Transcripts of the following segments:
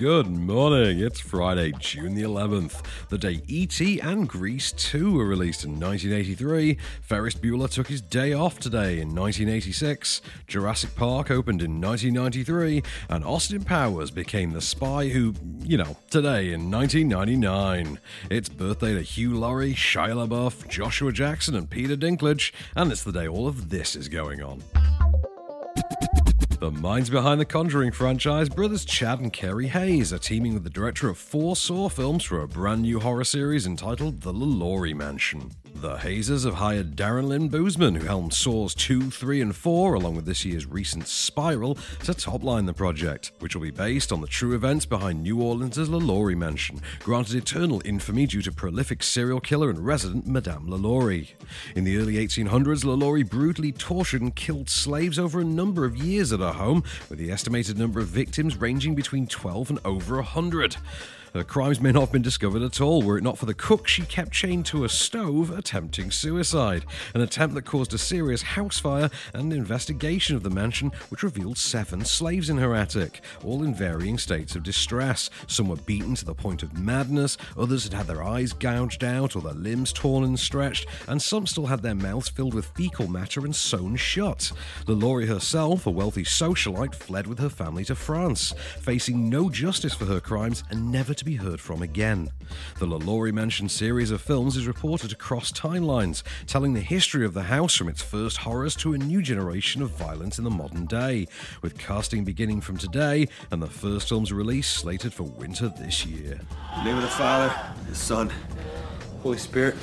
Good morning. It's Friday, June the 11th, the day E.T. and Grease 2 were released in 1983. Ferris Bueller took his day off today in 1986. Jurassic Park opened in 1993. And Austin Powers became the spy who, you know, today in 1999. It's birthday to Hugh Laurie, Shia LaBeouf, Joshua Jackson, and Peter Dinklage. And it's the day all of this is going on. The minds behind the Conjuring franchise, brothers Chad and Carey Hayes, are teaming with the director of four Saw films for a brand new horror series entitled The LaLaurie Mansion. The Hazers have hired Darren Lynn Bousman, who helmed Saws 2, 3, and 4, along with this year's recent Spiral, to topline the project, which will be based on the true events behind New Orleans' LaLaurie Mansion, granted eternal infamy due to prolific serial killer and resident Madame LaLaurie. In the early 1800s, LaLaurie brutally tortured and killed slaves over a number of years at her home, with the estimated number of victims ranging between 12 and over 100. Her crimes may not have been discovered at all were it not for the cook she kept chained to a stove attempting suicide, an attempt that caused a serious house fire and an investigation of the mansion which revealed seven slaves in her attic, all in varying states of distress. Some were beaten to the point of madness, others had had their eyes gouged out or their limbs torn and stretched, and some still had their mouths filled with fecal matter and sewn shut. The LaLaurie herself, a wealthy socialite, fled with her family to France, facing no justice for her crimes and never to be heard from again. The LaLaurie Mansion series of films is reported to cross timelines, telling the history of the house from its first horrors to a new generation of violence in the modern day, with casting beginning from today and the first film's release slated for winter this year. Name of the Father, the Son, Holy Spirit.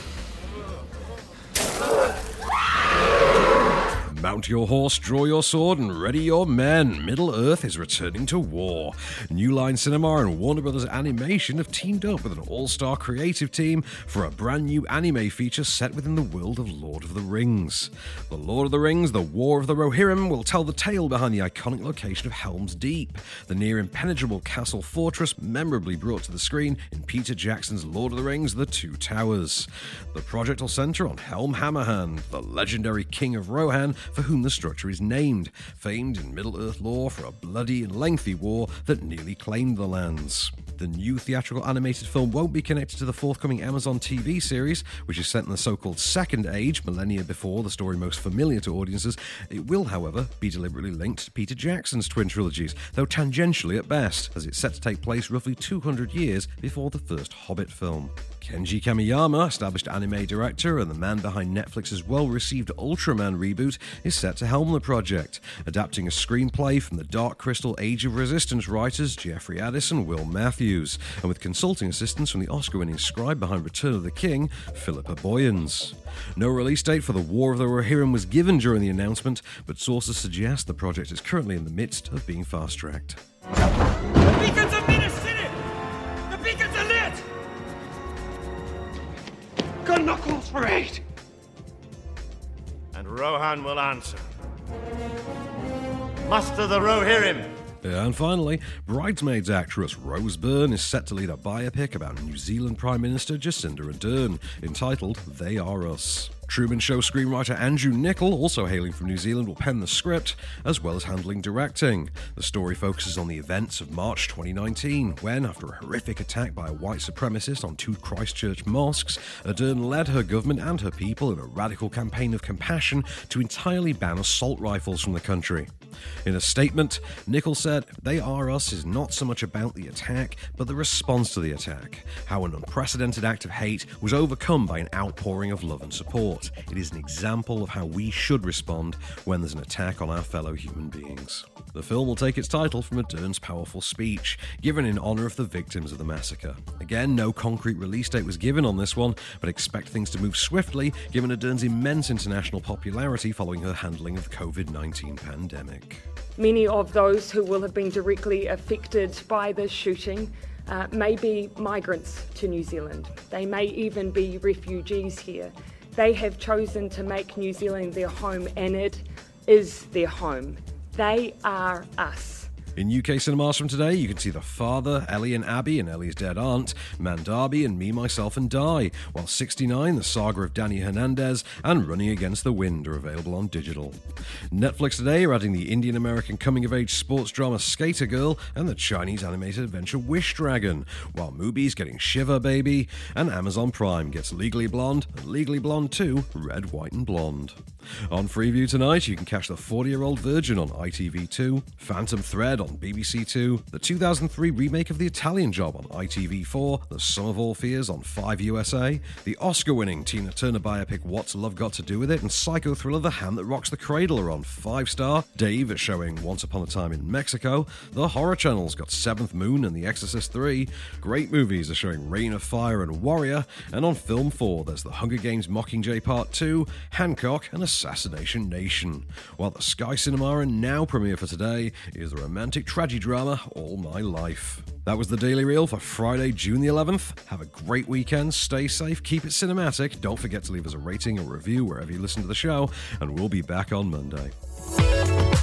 Mount your horse, draw your sword, and ready your men. Middle Earth is returning to war. New Line Cinema and Warner Brothers Animation have teamed up with an all star creative team for a brand new anime feature set within the world of Lord of the Rings. The Lord of the Rings, The War of the Rohirrim, will tell the tale behind the iconic location of Helm's Deep, the near impenetrable castle fortress memorably brought to the screen in Peter Jackson's Lord of the Rings The Two Towers. The project will center on Helm Hammerhand, the legendary king of Rohan for whom the structure is named, famed in Middle Earth lore for a bloody and lengthy war that nearly claimed the lands. The new theatrical animated film won't be connected to the forthcoming Amazon TV series, which is set in the so called Second Age, millennia before the story most familiar to audiences. It will, however, be deliberately linked to Peter Jackson's twin trilogies, though tangentially at best, as it's set to take place roughly 200 years before the first Hobbit film. Kenji Kamiyama, established anime director and the man behind Netflix's well received Ultraman reboot, is set to helm the project, adapting a screenplay from the Dark Crystal Age of Resistance writers Jeffrey Addiss and Will Matthews, and with consulting assistance from the Oscar winning scribe behind Return of the King, Philippa Boyens. No release date for The War of the Rohirrim was given during the announcement, but sources suggest the project is currently in the midst of being fast tracked. Knuckles for eight. And Rohan will answer. Muster the Rohirrim. And finally, Bridesmaids actress Rose Byrne is set to lead a biopic about New Zealand Prime Minister Jacinda Ardern, entitled They Are Us. Truman Show screenwriter Andrew Niccol, also hailing from New Zealand, will pen the script, as well as handling directing. The story focuses on the events of March 2019, when, after a horrific attack by a white supremacist on two Christchurch mosques, Ardern led her government and her people in a radical campaign of compassion to entirely ban assault rifles from the country. In a statement, Niccol said, They Are Us is not so much about the attack, but the response to the attack. How an unprecedented act of hate was overcome by an outpouring of love and support. It is an example of how we should respond when there's an attack on our fellow human beings. The film will take its title from Ardern's powerful speech, given in honour of the victims of the massacre. Again, no concrete release date was given on this one, but expect things to move swiftly given Ardern's immense international popularity following her handling of the COVID 19 pandemic. Many of those who will have been directly affected by this shooting uh, may be migrants to New Zealand. They may even be refugees here. They have chosen to make New Zealand their home, and it is their home. They are us. In UK cinemas from today, you can see The Father, Ellie and Abby and Ellie's dead aunt, Mandarby and Me, Myself and Di, while 69, The Saga of Danny Hernandez, and Running Against the Wind are available on digital. Netflix today are adding the Indian American coming of age sports drama Skater Girl and the Chinese animated adventure Wish Dragon, while Mubi's getting Shiva Baby, and Amazon Prime gets Legally Blonde and Legally Blonde 2 Red, White and Blonde. On Freeview tonight, you can catch The 40 Year Old Virgin on ITV2, Phantom Thread on BBC Two, the 2003 remake of The Italian Job on ITV4, The Sum of All Fears on 5 USA, the Oscar winning Tina Turner biopic What's Love Got to Do with It, and psycho thriller The Hand That Rocks the Cradle are on 5 Star, Dave is showing Once Upon a Time in Mexico, the Horror Channel's got Seventh Moon and The Exorcist 3, great movies are showing Reign of Fire and Warrior, and on Film 4 there's The Hunger Games Mockingjay Part 2, Hancock, and Assassination Nation. While the Sky Cinema and Now premiere for today is the romantic tragedy drama All My Life. That was the Daily Reel for Friday, June the 11th. Have a great weekend, stay safe, keep it cinematic. Don't forget to leave us a rating or review wherever you listen to the show, and we'll be back on Monday.